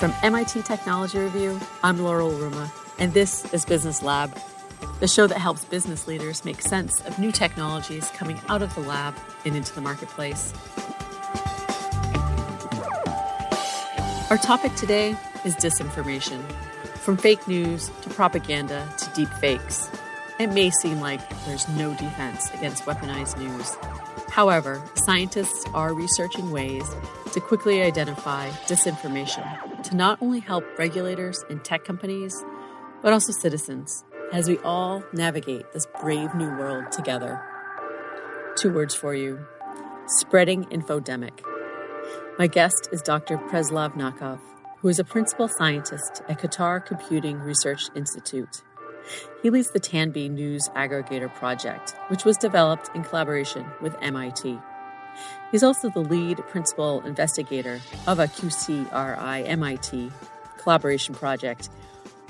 From MIT Technology Review, I'm Laurel Ruma, and this is Business Lab, the show that helps business leaders make sense of new technologies coming out of the lab and into the marketplace. Our topic today is disinformation. From fake news to propaganda to deep fakes. It may seem like there's no defense against weaponized news. However, scientists are researching ways to quickly identify disinformation to not only help regulators and tech companies, but also citizens as we all navigate this brave new world together. Two words for you spreading infodemic. My guest is Dr. Preslav Nakov, who is a principal scientist at Qatar Computing Research Institute. He leads the Tanbih News Aggregator project, which was developed in collaboration with MIT. He's also the lead principal investigator of a QCRI MIT collaboration project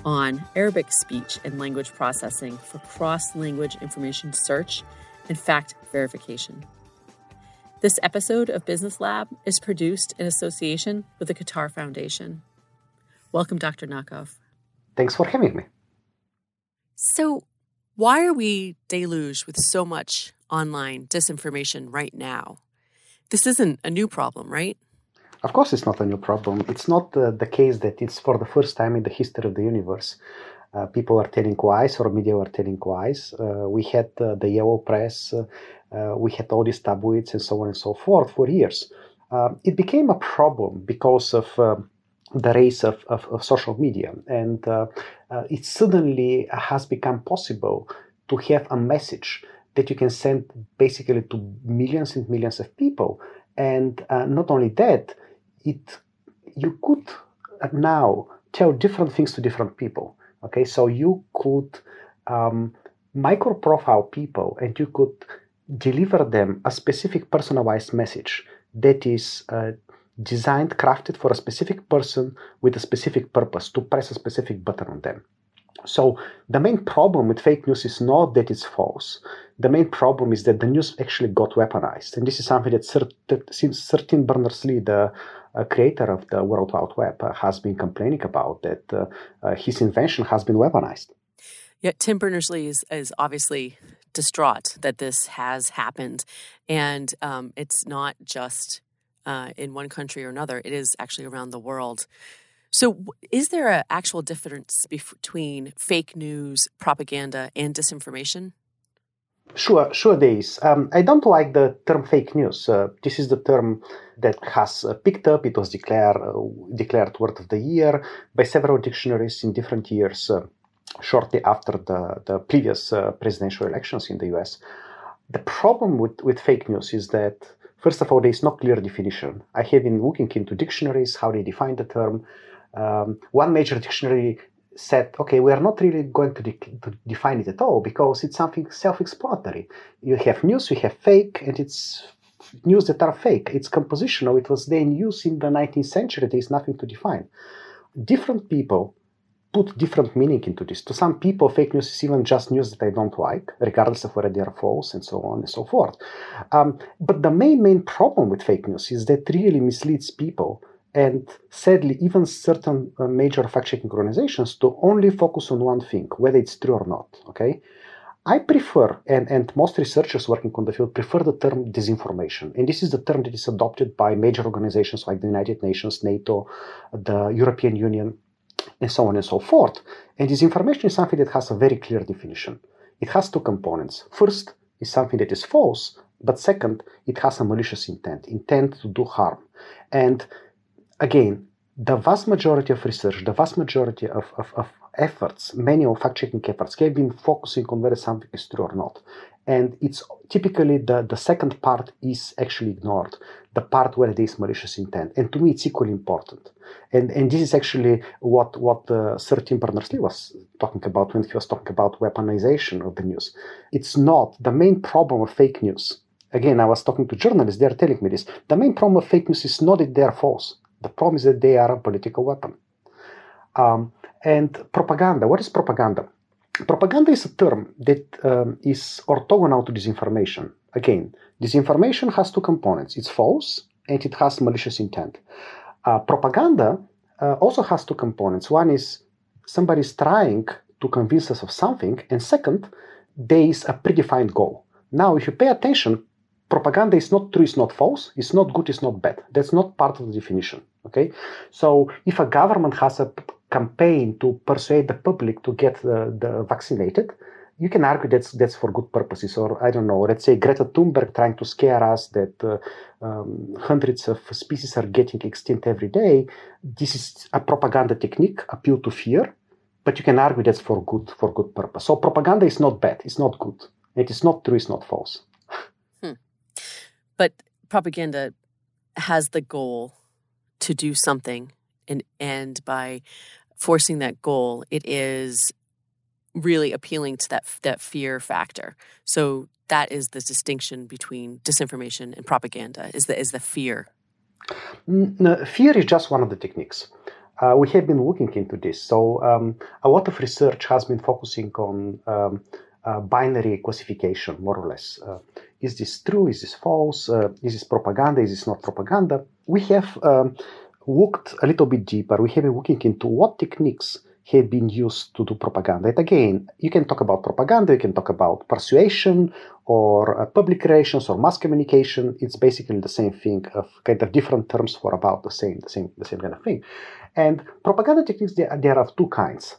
on Arabic speech and language processing for cross language information search and fact verification. This episode of Business Lab is produced in association with the Qatar Foundation. Welcome, Dr. Nakov. Thanks for having me. So, why are we deluged with so much online disinformation right now? This isn't a new problem, right? Of course, it's not a new problem. It's not uh, the case that it's for the first time in the history of the universe. Uh, people are telling lies or media are telling lies. Uh, we had uh, the yellow press, uh, uh, we had all these tabloids and so on and so forth for years. it became a problem because of the race of, of, of, social media. And it suddenly has become possible to have a message that you can send basically to millions and millions of people. And uh, not only that, it you could now tell different things to different people. Okay, so you could um, micro profile people and you could deliver them a specific personalized message that is uh, designed, crafted for a specific person with a specific purpose to press a specific button on them. So the main problem with fake news is not that it's false. The main problem is that the news actually got weaponized, and this is something that since Sir Tim Berners-Lee, the uh, creator of the World Wide Web, uh, has been complaining about that uh, uh his invention has been weaponized. Yeah, Tim Berners-Lee is, is obviously distraught that this has happened, and um, it's not just uh, in one country or another. It is actually around the world. So, is there an actual difference between fake news, propaganda, and disinformation? Sure, sure, there is. Um, I don't like the term fake news. Uh, this is the term that has uh, picked up. It was declared uh, declared word of the year by several dictionaries in different years, uh, shortly after the the previous uh, presidential elections in the U.S. The problem with with fake news is that First of all, there is no clear definition. I have been looking into dictionaries, how they define the term. Um, one major dictionary said, okay, we are not really going to, de- to define it at all because it's something self explanatory. You have news, you have fake, and it's news that are fake. It's compositional. It was then used in the 19th century. There is nothing to define. Different people put different meaning into this. To some people, fake news is even just news that I don't like, regardless of whether they are false and so on and so forth. Um, but the main, main problem with fake news is that it really misleads people. And sadly, even certain uh, major fact-checking organizations to only focus on one thing, whether it's true or not. Okay, I prefer, and, and most researchers working on the field prefer the term disinformation. And this is the term that is adopted by major organizations like the United Nations, NATO, the European Union, and so on and so forth. And disinformation is something that has a very clear definition. It has two components. First is something that is false, but second, it has a malicious intent, intent to do harm. And again, the vast majority of research, the vast majority of, of, of efforts, many of fact-checking efforts have been focusing on whether something is true or not. And it's typically the, the second part is actually ignored, the part where there is malicious intent. And to me, it's equally important. And, and this is actually what, what uh, Sir Tim Berners-Lee was talking about when he was talking about weaponization of the news. It's not the main problem of fake news. Again, I was talking to journalists, they're telling me this. The main problem of fake news is not that they are false. The problem is that they are a political weapon. Um, and propaganda. What is propaganda? Propaganda is a term that um, is orthogonal to disinformation. Again, disinformation has two components it's false and it has malicious intent. Uh, propaganda uh, also has two components. One is somebody's trying to convince us of something, and second, there is a predefined goal. Now, if you pay attention, propaganda is not true, it's not false, it's not good, it's not bad. That's not part of the definition. Okay, so if a government has a campaign to persuade the public to get the, the vaccinated, you can argue that's that's for good purposes. Or I don't know, let's say Greta Thunberg trying to scare us that uh, um, hundreds of species are getting extinct every day. This is a propaganda technique, appeal to fear, but you can argue that's for good for good purpose. So propaganda is not bad. It's not good. It is not true. It's not false. Propaganda has the goal to do something, and and by forcing that goal, it is really appealing to that that fear factor. So that is the distinction between disinformation and propaganda. Is the is the fear? No, fear is just one of the techniques. Uh, we have been looking into this. So um, a lot of research has been focusing on um, uh, binary classification, more or less. Uh, is this true? Is this false? Uh, is this propaganda? Is this not propaganda? We have um, looked a little bit deeper. We have been looking into what techniques have been used to do propaganda. And again, you can talk about propaganda, you can talk about persuasion or uh, public relations or mass communication. It's basically the same thing of kind of different terms for about the same, the same, the same kind of thing. And propaganda techniques, there, there are two kinds.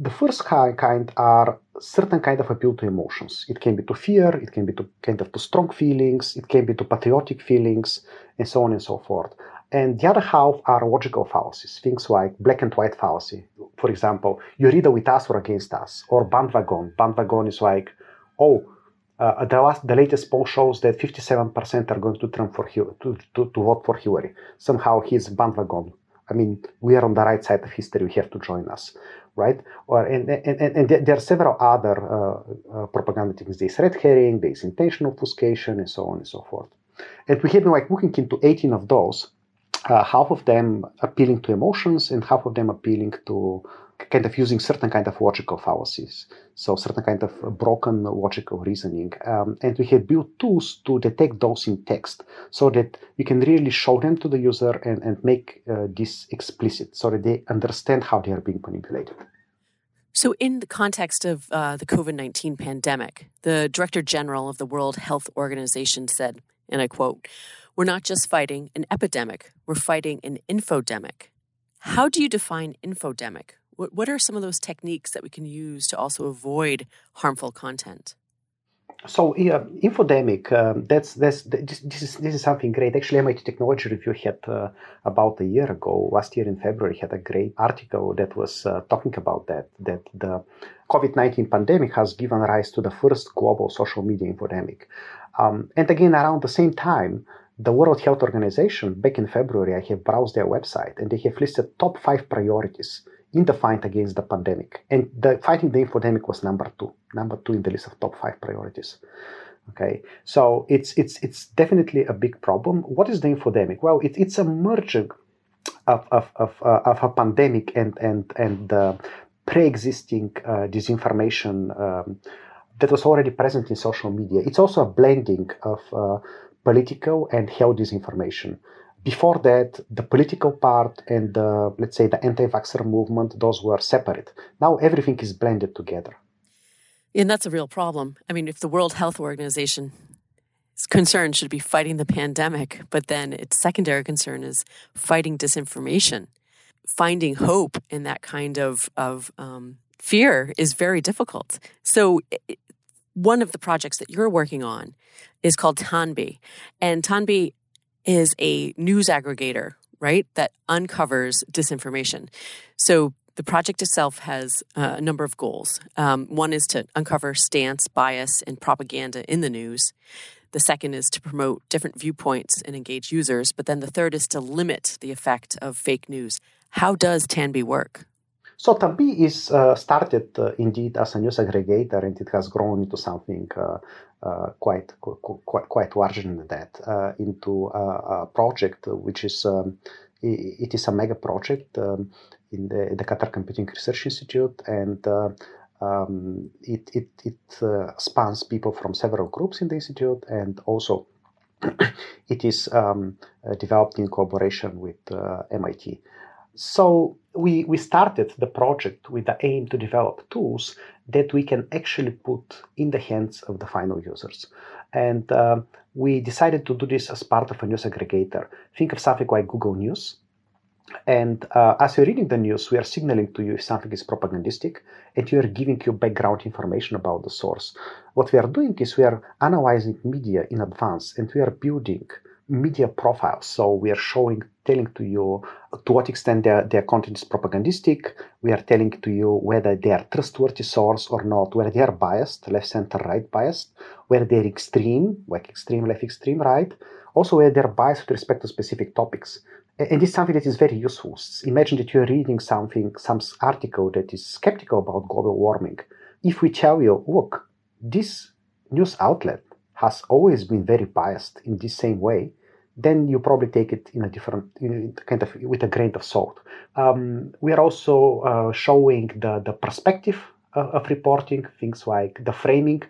The first kind are certain kind of appeal to emotions. It can be to fear, it can be to kind of to strong feelings, it can be to patriotic feelings, and so on and so forth. And the other half are logical fallacies, things like black and white fallacy. For example, you're either with us or against us, or bandwagon. Bandwagon is like, oh, uh, the, last, the latest poll shows that 57% are going to Trump for to, to, to vote for Hillary. Somehow he's bandwagon. I mean, we are on the right side of history. You have to join us, right? Or and and, and, and there are several other uh, uh, propaganda things. There's red herring, there's intentional obfuscation, and so on and so forth. And we have been like looking into 18 of those uh, half of them appealing to emotions and half of them appealing to kind of using certain kind of logical fallacies so certain kind of broken logical reasoning um, and we have built tools to detect those in text so that you can really show them to the user and, and make uh, this explicit so that they understand how they are being manipulated so, in the context of uh, the COVID 19 pandemic, the Director General of the World Health Organization said, and I quote, we're not just fighting an epidemic, we're fighting an infodemic. How do you define infodemic? What, what are some of those techniques that we can use to also avoid harmful content? So, yeah, infodemic. Um, that's that's this, this, is this is something great. Actually, MIT Technology Review had uh, about a year ago, last year in February, had a great article that was uh, talking about that. That the COVID nineteen pandemic has given rise to the first global social media infodemic. Um, and again, around the same time, the World Health Organization, back in February, I have browsed their website and they have listed top five priorities in the fight against the pandemic. And the fighting the infodemic was number two, number two in the list of top five priorities. Okay, so it's it's it's definitely a big problem. What is the infodemic? Well, it, it's a merging of of of, uh, of a pandemic and and and pre-existing uh, disinformation um, that was already present in social media. It's also a blending of uh, political and health disinformation. Before that, the political part and the, let's say, the anti-vaxxer movement, those were separate. Now everything is blended together. And that's a real problem. I mean, if the World Health Organization concern should be fighting the pandemic, but then its secondary concern is fighting disinformation. Finding hope in that kind of of um, fear is very difficult. So, one of the projects that you're working on is called Tanbih. And Tanbih is a news aggregator, right, that uncovers disinformation. So the project itself has uh, a number of goals. Um, one is to uncover stance, bias, and propaganda in the news. The second is to promote different viewpoints and engage users. But then the third is to limit the effect of fake news. How does Tanbih work? So Tanbih is uh, started uh, indeed as a news aggregator, and it has grown into something uh quite, quite quite larger than that, uh, into a, a, project which is um, it is a mega project um, in the, the, Qatar Computing Research Institute, and uh, um, it it, it spans people from several groups in the institute, and also it is um, developed in collaboration with MIT. So we, we started the project with the aim to develop tools that we can actually put in the hands of the final users. And uh, we decided to do this as part of a news aggregator. Think of something like Google News. And uh, as you're reading the news, we are signaling to you if something is propagandistic, and we are giving you background information about the source. What we are doing is we are analyzing media in advance, and we are building media profiles. So we are showing, telling to you to what extent their, their content is propagandistic. We are telling to you whether they are trustworthy source or not, whether they are biased, left, center, right biased, whether they're extreme, like extreme left, extreme right. Also, whether they're biased with respect to specific topics. And this is something that is very useful. Imagine that you're reading something, some article that is skeptical about global warming. If we tell you, look, this news outlet has always been very biased in this same way, then you probably take it in a different in kind of with a grain of salt. Um, we are also uh, showing the the perspective of, of, reporting, things like the framing.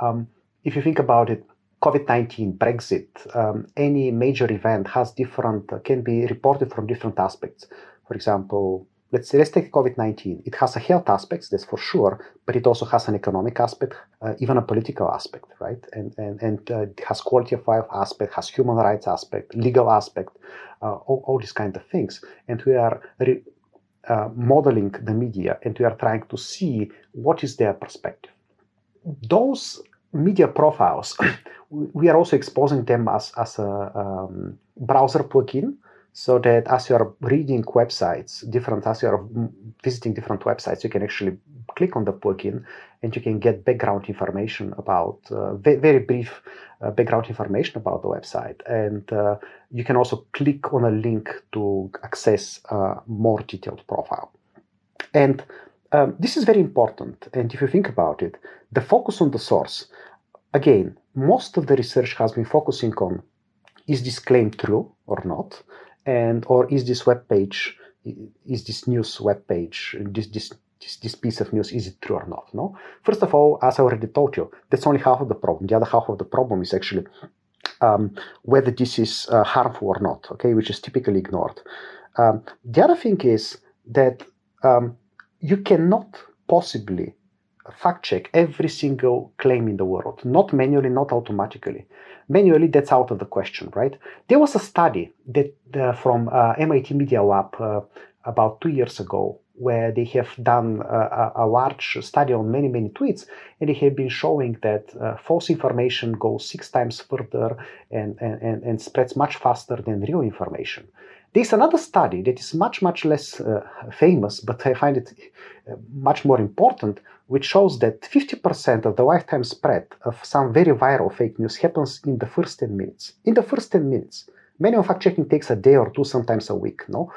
Um, if you think about it, COVID nineteen, Brexit, um, any major event has different uh, can be reported from different aspects. For example, let's let's take COVID-19. It has a health aspect, that's for sure, but it also has an economic aspect, uh, even a political aspect, right? And and and uh, it has quality of life aspect, has human rights aspect, legal aspect, uh, all, all these kind of things. And we are re- uh, modeling the media, and we are trying to see what is their perspective. Those media profiles, we are also exposing them as as a um, browser plugin so that as you are reading websites, different as you are visiting different websites, you can actually click on the plugin and you can get background information about uh, very brief uh, background information about the website, and uh, you can also click on a link to access a more detailed profile. And um, this is very important. And if you think about it, the focus on the source, again, most of the research has been focusing on is this claim true or not? And or is this web page is this news web page this this this, this piece of news is it true or not no? First of all as i already told you that's only half of the problem. The other half of the problem is actually um, whether this is uh, harmful or not okay which is typically ignored. Um, the other thing is that um, you cannot possibly fact check every single claim in the world not manually not automatically manually that's out of the question right? There was a study that uh, from uh, mit media lab uh, about two years ago where they have done a, a, large study on many many tweets and they have been showing that uh, false information goes six times further and, and, and spreads much faster than real information there's another study that is much, much less uh, famous, but I find it uh, much more important, which shows that 50% of the lifetime spread of some very viral fake news happens in the first 10 minutes. In the first 10 minutes. Manual fact checking takes a day or two, sometimes a week. No,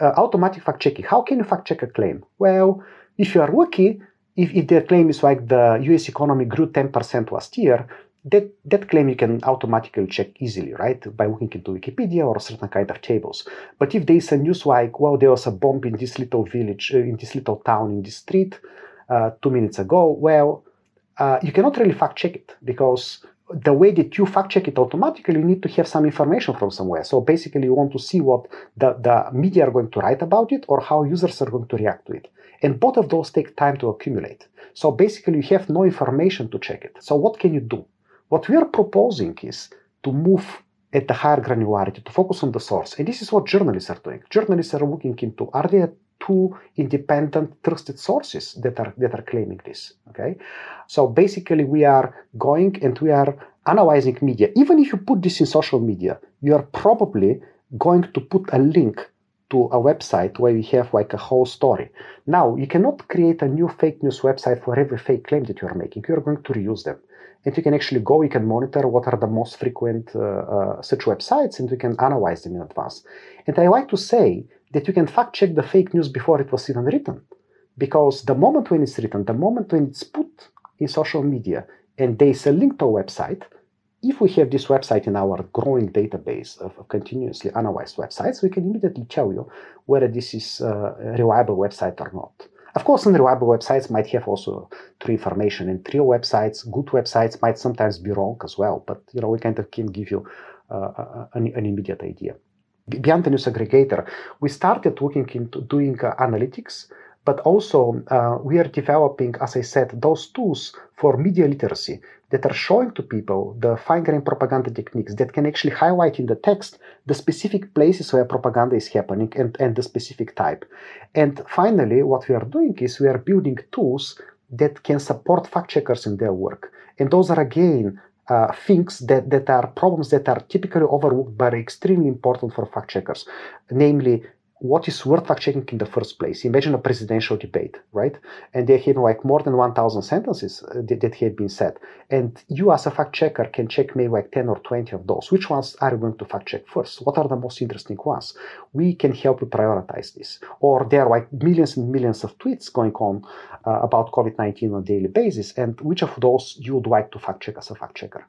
uh, automatic fact checking. How can you fact check a claim? Well, if you are lucky, if, if their claim is like the U.S. economy grew 10% last year, that, that claim you can automatically check easily, right? By looking into Wikipedia or certain kind of tables. But if there is a news like, well, there was a bomb in this little village, uh, in this little town, in this street, uh, two minutes ago, well, uh, you cannot really fact check it because the way that you fact check it automatically, you need to have some information from somewhere. So basically, you want to see what the, the media are going to write about it or how users are going to react to it. And both of those take time to accumulate. So basically, you have no information to check it. So what can you do? What we are proposing is to move at the higher granularity, to focus on the source. And this is what journalists are doing. Journalists are looking into are there two independent trusted sources that are that are claiming this. Okay. So basically we are going and we are analyzing media. Even if you put this in social media, you are probably going to put a link to a website where you have like a whole story. Now, you cannot create a new fake news website for every fake claim that you are making. You are going to reuse them and you can actually go, you can monitor what are the most frequent uh, uh, such websites and you can analyze them in advance. And I like to say that you can fact check the fake news before it was even written. Because the moment when it's written, the moment when it's put in social media and there is a link to a website, if we have this website in our growing database of continuously analyzed websites, we can immediately tell you whether this is a reliable website or not. Of course, unreliable websites might have also true information, and true websites, good websites might sometimes be wrong as well. But you know, we kind of can give you uh, an, an, immediate idea. beyond the news aggregator, we started looking into doing uh, analytics, but also uh, we are developing, as I said, those tools for media literacy that are showing to people the fine-grained propaganda techniques that can actually highlight in the text the specific places where propaganda is happening and, and the specific type. And finally, what we are doing is we are building tools that can support fact checkers in their work. And those are again uh, things that, that are problems that are typically overlooked but are extremely important for fact checkers, namely what is worth fact checking in the first place. Imagine a presidential debate, right? And they have like more than 1,000 sentences uh, that, that have been said. And you, as a fact checker, can check maybe like 10 or 20 of those. Which ones are you going to fact check first? What are the most interesting ones? We can help you prioritize this. Or there are like millions and millions of tweets going on uh, about COVID 19 on a daily basis. And which of those you would like to fact check as a fact checker?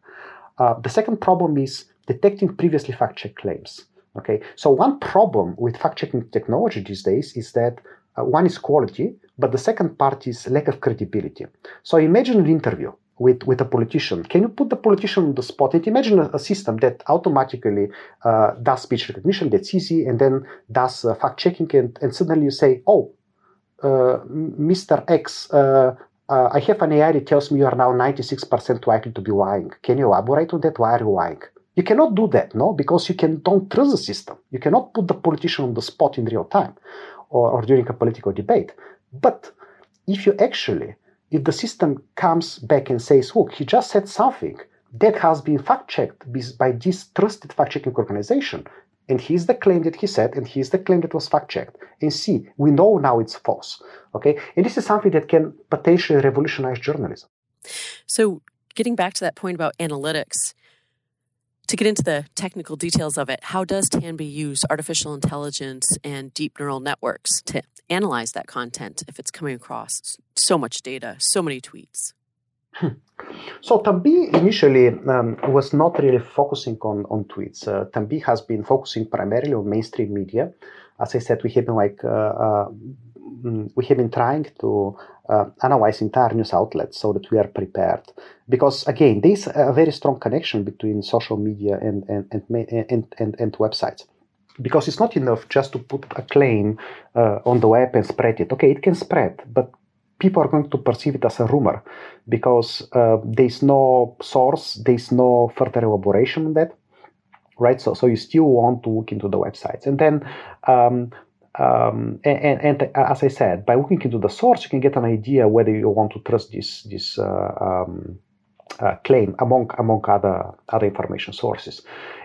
Uh, the second problem is detecting previously fact checked claims. Okay, so one problem with fact-checking technology these days is that uh, one is quality, but the second part is lack of credibility. So imagine an interview with, with a politician. Can you put the politician on the spot and imagine a, a system that automatically uh, does speech recognition, that's easy, and then does uh, fact checking, and, and suddenly you say, oh, uh, Mr. X, uh, uh, I have an AI that tells me you are now 96% likely to be lying. Can you elaborate on that? Why are you lying? You cannot do that, no, because you can don't trust the system. You cannot put the politician on the spot in real time or, or during a political debate. But if you actually, if the system comes back and says, look, he just said something that has been fact checked by this trusted fact checking organization, and here's the claim that he said, and here's the claim that was fact checked. And see, we know now it's false. Okay, and this is something that can potentially revolutionize journalism. So, getting back to that point about analytics, to get into the technical details of it, how does Tanbih use artificial intelligence and deep neural networks to analyze that content if it's coming across so much data, so many tweets? Hmm. So Tanbih initially um, was not really focusing on, on tweets. Uh, Tanbih has been focusing primarily on mainstream media. As I said, we have been like uh, uh, we have been trying to uh, analyze entire news outlets so that we are prepared. Because again, there's a very strong connection between social media and and and and, and, and websites. Because it's not enough just to put a claim uh, on the web and spread it. Okay, it can spread, but people are going to perceive it as a rumor because uh, there's no source, there's no further elaboration on that right? So, so you still want to look into the websites, and then um, um, and, and, as I said, by looking into the source, you can get an idea whether you want to trust this this uh, um, uh, claim among among other other information sources.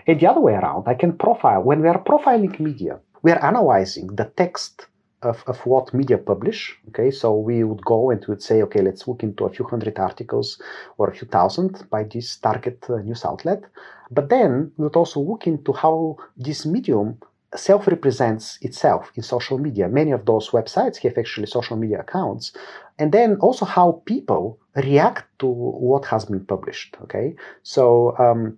And the other way around, I can profile when we are profiling media, we are analyzing the text of, of what media publish. Okay, so we would go and would say, okay, let's look into a few hundred articles or a few thousand by this target uh, news outlet. But then we would also look into how this medium self represents itself in social media. Many of those websites have actually social media accounts. And then also how people react to what has been published. Okay. So, um,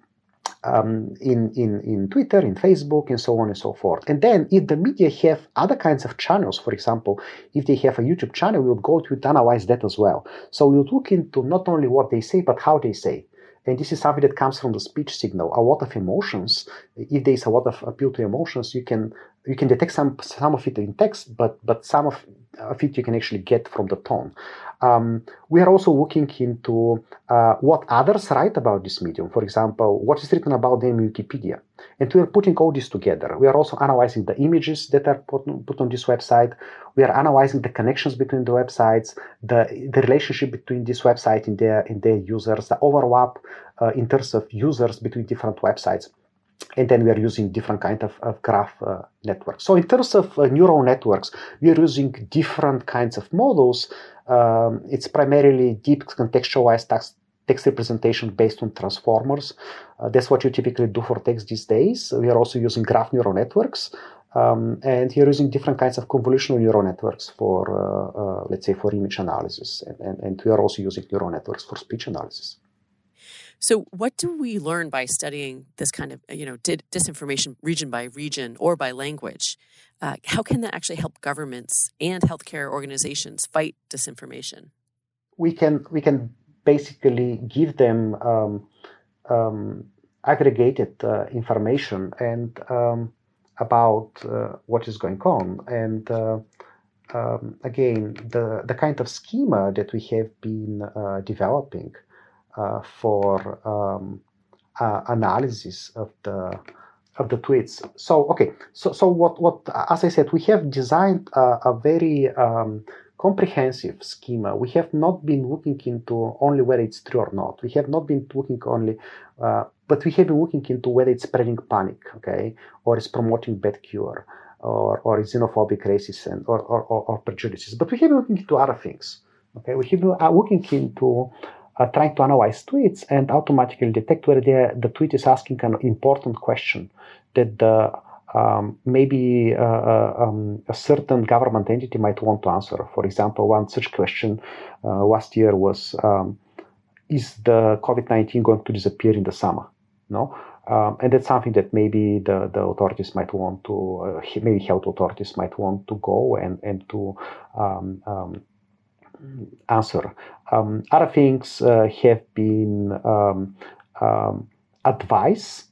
um, in, in, in Twitter, in Facebook, and so on and so forth. And then if the media have other kinds of channels, for example, if they have a YouTube channel, we would go to analyze that as well. So we would look into not only what they say, but how they say. And this is something that comes from the speech signal. A lot of emotions, if there is a lot of appeal to emotions, you can you can detect some some of it in text, but but some of, of it you can actually get from the tone. Um, we are also looking into uh, what others write about this medium. For example, what is written about them in Wikipedia. And we are putting all this together. We are also analyzing the images that are put, put on this website. We are analyzing the connections between the websites, the, the relationship between this website and their, and their users, the overlap uh, in terms of users between different websites and then we are using different kind of, of graph uh, networks. So in terms of uh, neural networks, we are using different kinds of models um, it's primarily deep contextualized text, text representation based on transformers. Uh, that's what you typically do for text these days. We are also using graph neural networks. Um, and you're using different kinds of convolutional neural networks for, uh, uh, let's say, for image analysis. And, and, and we are also using neural networks for speech analysis. So, what do we learn by studying this kind of, you know, disinformation region by region or by language? Uh, how can that actually help governments and healthcare organizations fight disinformation? We can we can basically give them um, um, aggregated uh, information and um, about uh, what is going on. And uh, um, again, the, the kind of schema that we have been uh, developing for um, uh, analysis of the of the tweets. So okay, so so what what as I said, we have designed a, a very um, comprehensive schema. We have not been looking into only whether it's true or not. We have not been looking only, uh, but we have been looking into whether it's spreading panic, okay, or it's promoting bad cure, or or xenophobic racism, or or, or, or prejudices. But we have been looking into other things. Okay, we have been uh, looking into trying to analyze tweets and automatically detect whether the tweet is asking an important question that the um, maybe uh, uh, um, a certain government entity might want to answer. For example, one such question uh, last year was um, Is the COVID 19 going to disappear in the summer? No? Um, and that's something that maybe the, the authorities might want to, uh, maybe health authorities might want to go and, and to um, um, answer. other things uh, have been advice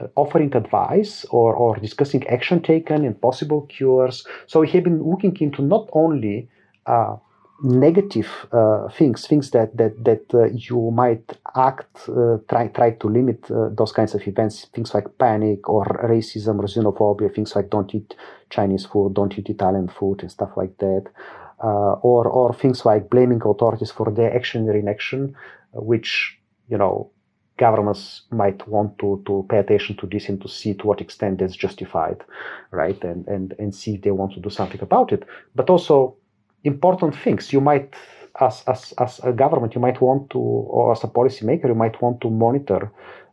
uh, offering advice or, or discussing action taken and possible cures. So we have been looking into not only uh, negative uh, things, things that that that uh, you might act uh, try try to limit uh, those kinds of events, things like panic or racism or xenophobia, things like don't eat Chinese food, don't eat Italian food, and stuff like that, Uh, or or things like blaming authorities for their action or inaction, which you know governments might want to, to pay attention to this and to see to what extent that's justified, right? And, and, and see if they want to do something about it. But also important things you might, as, as, as a government, you might want to, or as a policymaker, you might want to monitor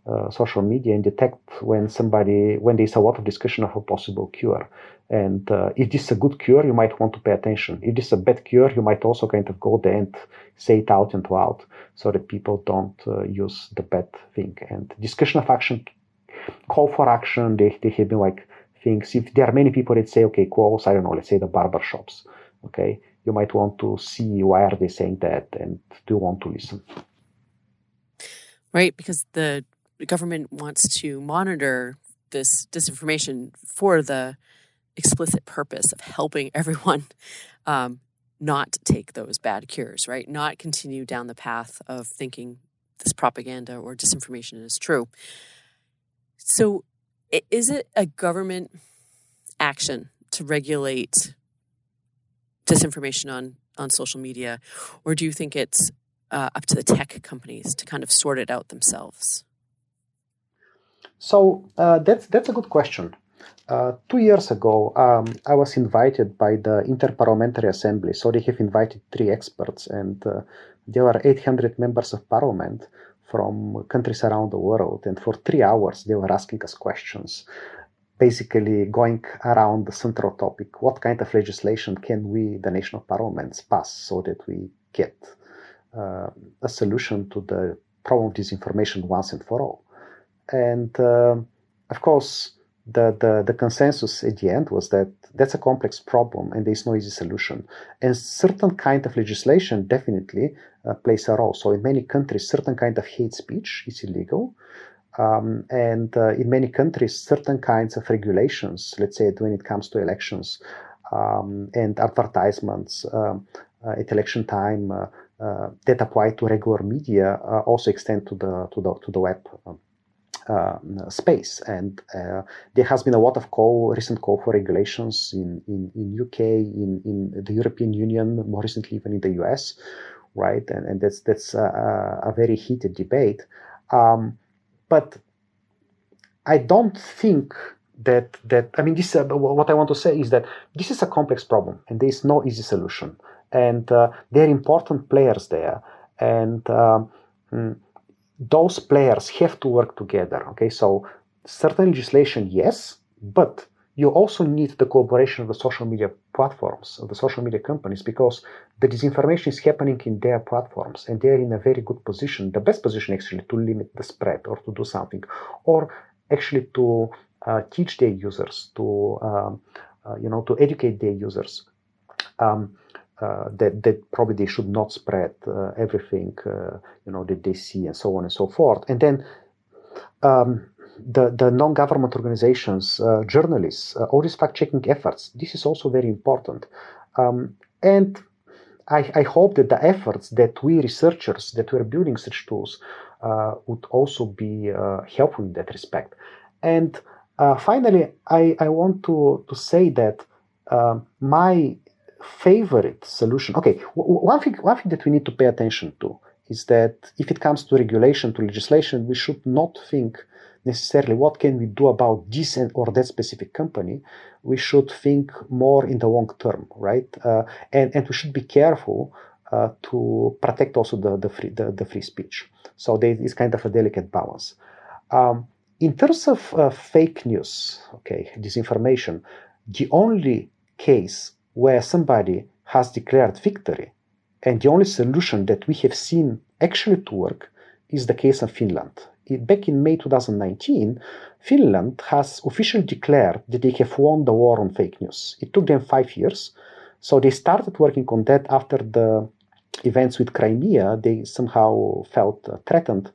uh, social media and detect when somebody, when there's a lot of discussion of a possible cure. And uh, if this is a good cure, you might want to pay attention. If this is a bad cure, you might also kind of go there and say it out and out so that people don't uh, use the bad thing. And discussion of action, call for action, they, they have been like things. If there are many people that say, okay, calls, I don't know, let's say the barber shops, okay, you might want to see why are they saying that and do you want to listen. Right, because the government wants to monitor this disinformation for the explicit purpose of helping everyone um, not take those bad cures, right? Not continue down the path of thinking this propaganda or disinformation is true. So, is it a government action to regulate disinformation on, on social media, or do you think it's uh, up to the tech companies to kind of sort it out themselves? So uh, that's that's a good question. Uh, two years ago, um, I was invited by the Interparliamentary Assembly. So they have invited three experts, and uh, there were 800 members of parliament from countries around the world. And for three hours, they were asking us questions, basically going around the central topic: what kind of legislation can we, the national parliaments, pass so that we get uh, a solution to the problem of disinformation once and for all? And uh, of course the, the, the consensus at the end was that that's a complex problem and there's no easy solution. And certain kind of legislation definitely uh, plays a role. So in many countries, certain kind of hate speech is illegal. Um, and uh, in many countries, certain kinds of regulations, let's say when it comes to elections um, and advertisements um, uh, at election time, uh, uh, that apply to regular media uh, also extend to the to the to the web. Uh, space. And uh, there has been a lot of call, recent call for regulations in, in, in UK, in, in the European Union, more recently even in the US, right? And, and that's, that's a, a very heated debate. Um, but I don't think that that I mean this uh, what I want to say is that this is a complex problem and there is no easy solution and uh, there are important players there and um, mm, those players have to work together. Okay, so certain legislation, yes, but you also need the cooperation of the social media platforms, of the social media companies, because the disinformation is happening in their platforms and they're in a very good position, the best position actually to limit the spread or to do something, or actually to uh, teach their users, to um, uh, you know, to educate their users. Um, uh, that that probably they should not spread uh, everything uh, you know that they see and so on and so forth. And then um, the, the non-government organizations, uh, journalists, uh, all these fact-checking efforts. This is also very important. Um, and I, I, hope that the efforts that we researchers that we're building such tools uh, would also be helpful in that respect. And finally, I, I want to, to say that my favorite solution, okay, one, thing, one thing that we need to pay attention to is that if it comes to regulation, to legislation, we should not think necessarily what can we do about this or that specific company. We should think more in the long term, right? Uh, and, and we should be careful uh, to protect also the, the, free, the, the free speech. So there is kind of a delicate balance. Um, in terms of uh, fake news, okay, disinformation, the only case where somebody has declared victory and the only solution that we have seen actually to work is the case of Finland. Back in May 2019, Finland has officially declared that they have won the war on fake news. It took them five years. So they started working on that after the events with Crimea. They somehow felt uh, threatened.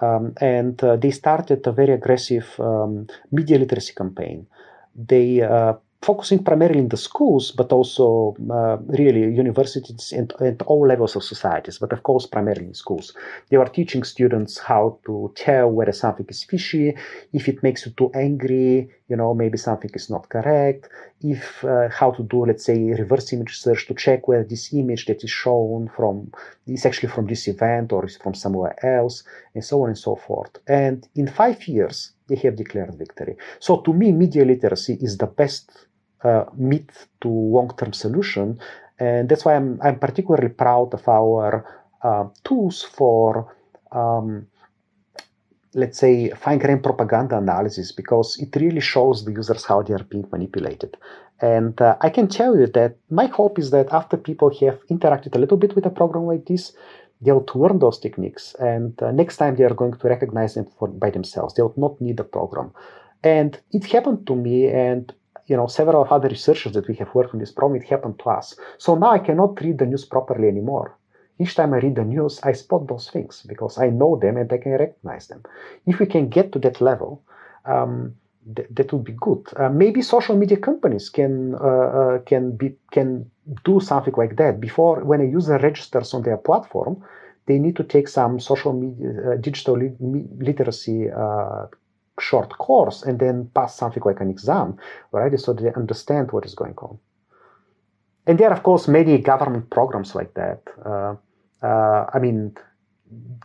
Um, and uh, they started a very aggressive um, media literacy campaign. They uh, focusing primarily in the schools, but also uh, really universities and, and, all levels of societies, but of course primarily in schools. They are teaching students how to tell whether something is fishy, if it makes you too angry, you know, maybe something is not correct, if uh, how to do, let's say, reverse image search to check whether this image that is shown from is actually from this event or is from somewhere else, and so on and so forth. And in five years, they have declared victory. So to me, media literacy is the best mid to long term solution. And that's why I'm, I'm particularly proud of our uh, tools for, um, let's say, fine grained propaganda analysis because it really shows the users how they are being manipulated. And uh, I can tell you that my hope is that after people have interacted a little bit with a program like this, they'll learn those techniques. And uh, next time they are going to recognize them for, by themselves. They'll not need a program. And it happened to me, and you know, several other researchers that we have worked on this problem, it happened to us. So now I cannot read the news properly anymore. Each time I read the news, I spot those things because I know them and I can recognize them. If we can get to that level, um, th- that would be good. Uh, maybe social media companies can uh, uh, can be can do something like that. Before, when a user registers on their platform, they need to take some social media uh, digital li- literacy uh, short course and then pass something like an exam, right? So they understand what is going on. And there are, of course, many government programs like that. Uh, uh, I mean,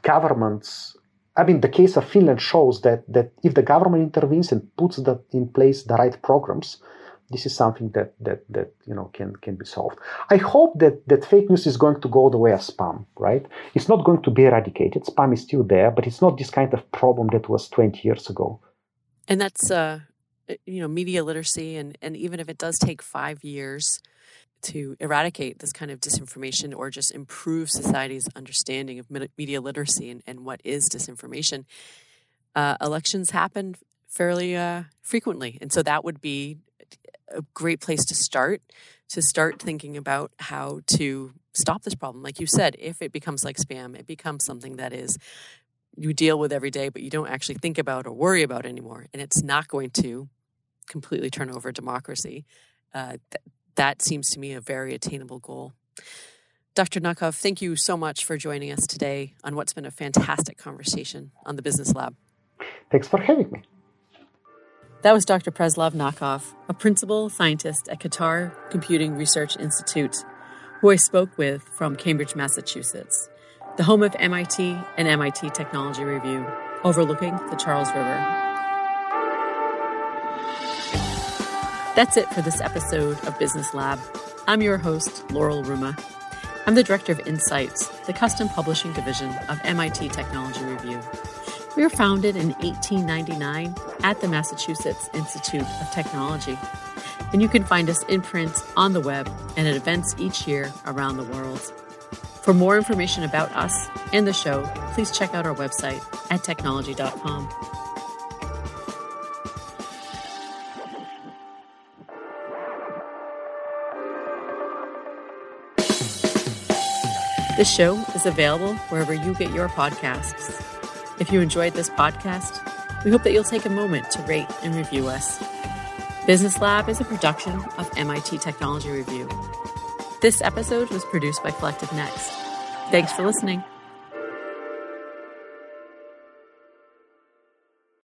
governments. I mean, the case of Finland shows that that if the government intervenes and puts the, in place the right programs, this is something that that that you know can can be solved. I hope that that fake news is going to go the way of spam. Right? It's not going to be eradicated. Spam is still there, but it's not this kind of problem that was 20 years ago. And that's uh, you know media literacy, and and even if it does take five years to eradicate this kind of disinformation or just improve society's understanding of media literacy and, and what is disinformation, uh, elections happen fairly uh, frequently, and so that would be a great place to start to start thinking about how to stop this problem. Like you said, if it becomes like spam, it becomes something that is you deal with every day, but you don't actually think about or worry about anymore. And it's not going to completely turn over democracy. Uh, th- that seems to me a very attainable goal. Dr. Nakov, thank you so much for joining us today on what's been a fantastic conversation on the Business Lab. Thanks for having me. That was Dr. Preslav Nakov, a principal scientist at Qatar Computing Research Institute, who I spoke with from Cambridge, Massachusetts, the home of MIT and MIT Technology Review, overlooking the Charles River. That's it for this episode of Business Lab. I'm your host, Laurel Ruma. I'm the Director of Insights, the custom publishing division of MIT Technology Review. We were founded in 1899 at the Massachusetts Institute of Technology. And you can find us in print, on the web, and at events each year around the world. For more information about us and the show, please check out our website at technology.com. This show is available wherever you get your podcasts. If you enjoyed this podcast, We hope that you'll take a moment to rate and review us. Business Lab is a production of MIT Technology Review. This episode was produced by Collective Next. Thanks for listening.